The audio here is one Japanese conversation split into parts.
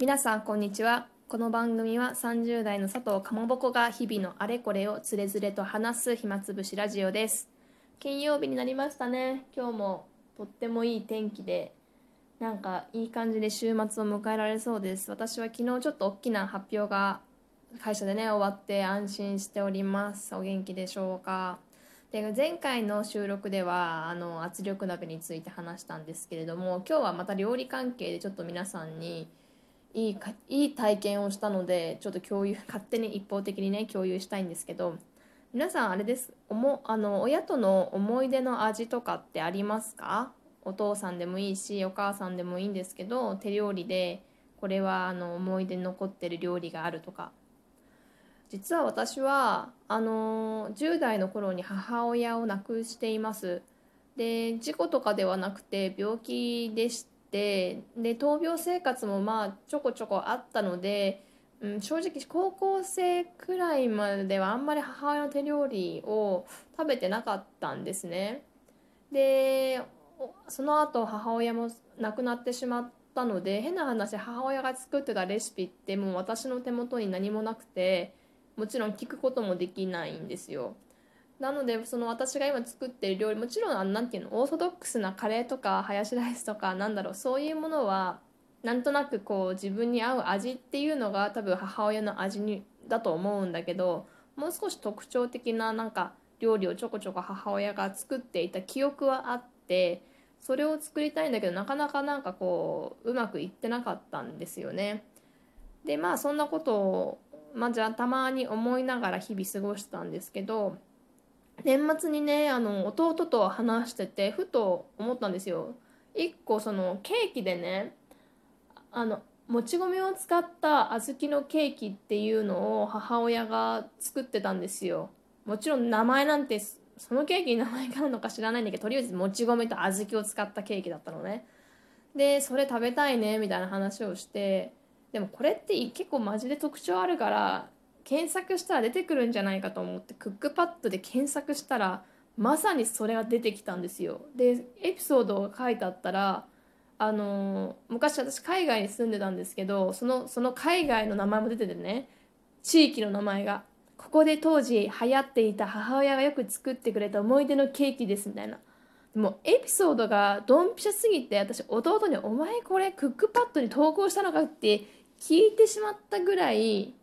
皆さんこんにちは。この番組は30代の佐藤かまぼこが日々のあれこれをつれづれと話す暇つぶしラジオです。金曜日になりましたね。今日もとってもいい天気でなんかいい感じで週末を迎えられそうです。私は昨日ちょっと大きな発表が会社でね終わって安心しております。お元気でしょうか。で前回の収録ではあの圧力鍋について話したんですけれども今日はまた料理関係でちょっと皆さんにいいかいい体験をしたのでちょっと共有 勝手に一方的にね共有したいんですけど皆さんあれです？おもあの親との思い出の味とかってありますか？お父さんでもいいしお母さんでもいいんですけど手料理でこれはあの思い出に残ってる料理があるとか。実は私はあの10代の頃に母親を亡くしています。で事故とかではなくて病気でしてで闘病生活もまあちょこちょこあったので、うん、正直高校生くらいまではあんまり母親の手料理を食べてなかったんですね。でその後母親も亡くなってしまったので変な話母親が作ってたレシピってもう私の手元に何もなくてもちろん聞くこともできないんですよ。なのでその私が今作ってる料理もちろん何ていうのオーソドックスなカレーとかハヤシライスとかなんだろうそういうものはなんとなくこう自分に合う味っていうのが多分母親の味にだと思うんだけどもう少し特徴的ななんか料理をちょこちょこ母親が作っていた記憶はあってそれを作りたいんだけどなかなかなんかこううまくいってなかったんですよね。でまあそんなことをまあ、じゃあたまに思いながら日々過ごしたんですけど年末にねあの弟と話しててふと思ったんですよ。1個そのケーキでねあのもち米を使った小豆のケーキっていうのを母親が作ってたんですよ。もちろん名前なんてそのケーキに名前があるのか知らないんだけどとりあえずもち米と小豆を使ったケーキだったのね。でそれ食べたいねみたいな話をしてでもこれって結構マジで特徴あるから検索したら出てくるんじゃないかと思ってクックパッドで検索したらまさにそれが出てきたんですよでエピソードが書いてあったらあの昔私海外に住んでたんですけどそのその海外の名前も出ててね地域の名前がここで当時流行っていた母親がよく作ってくれた思い出のケーキですみたいなもエピソードがドンピシャすぎて私弟に「お前これクックパッドに投稿したのか?」って聞いてしまったぐらい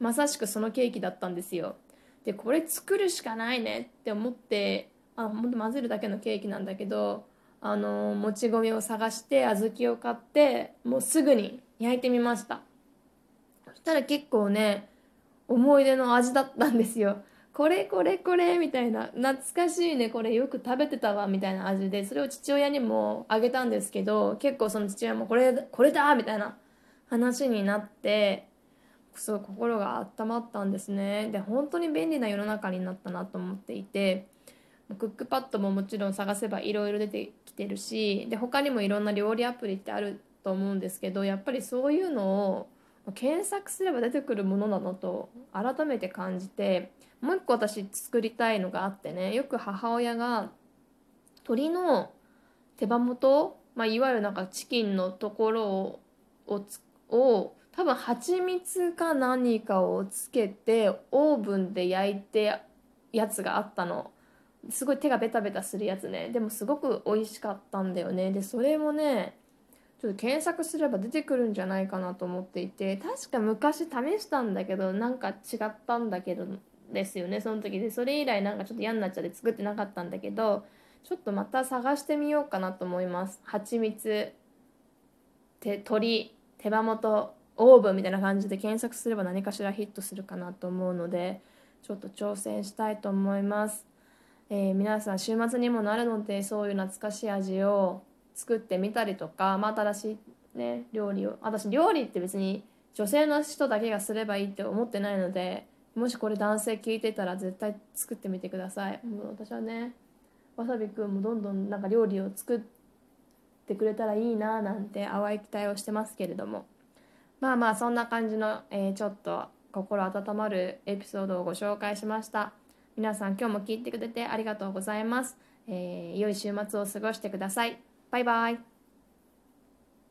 まさしくそのケーキだったんですよ。でこれ作るしかないね。って思ってあ本当混ぜるだけのケーキなんだけどあのもち米を探して小豆を買ってもうすぐに焼いてみました。そしたら結構ね思い出の味だったんですよ。これこれこれみたいな懐かしいね。これよく食べてたわみたいな味でそれを父親にもあげたんですけど結構その父親もこれこれだみたいな話になってすごい心が温まったんですね。で本当に便利な世の中になったなと思っていてクックパッドももちろん探せばいろいろ出てきてるしで他にもいろんな料理アプリってあると思うんですけどやっぱりそういうのを検索すれば出てくるものなのと改めて感じてもう一個私作りたいのがあってねよく母親が鶏の手羽元、まあ、いわゆるなんかチキンのところををを多分蜂蜜か何かをつけてオーブンで焼いてやつがあったの。すごい手がベタベタするやつね。でもすごく美味しかったんだよね。でそれもねちょっと検索すれば出てくるんじゃないかなと思っていて。確か昔試したんだけどなんか違ったんだけどですよね。その時で。それ以来なんかちょっと嫌になっちゃって作ってなかったんだけどちょっとまた探してみようかなと思います。蜂蜜。手鶏手羽元。オーブンみたいな感じで検索すれば何かしらヒットするかなと思うのでちょっと挑戦したいと思います、えー、皆さん週末にもなるのでそういう懐かしい味を作ってみたりとか、まあ、新しい、ね、料理を私料理って別に女性の人だけがすればいいって思ってないのでもしこれ男性聞いてたら絶対作ってみてください。もう私はねわさびくんもどんどんなんか料理を作ってくれたらいいななんて淡い期待をしてますけれども。まあまあそんな感じの、えー、ちょっと心温まるエピソードをご紹介しました。皆さん今日も聞いてくれてありがとうございます、えー、良い週末を過ごしてください。バイバイ。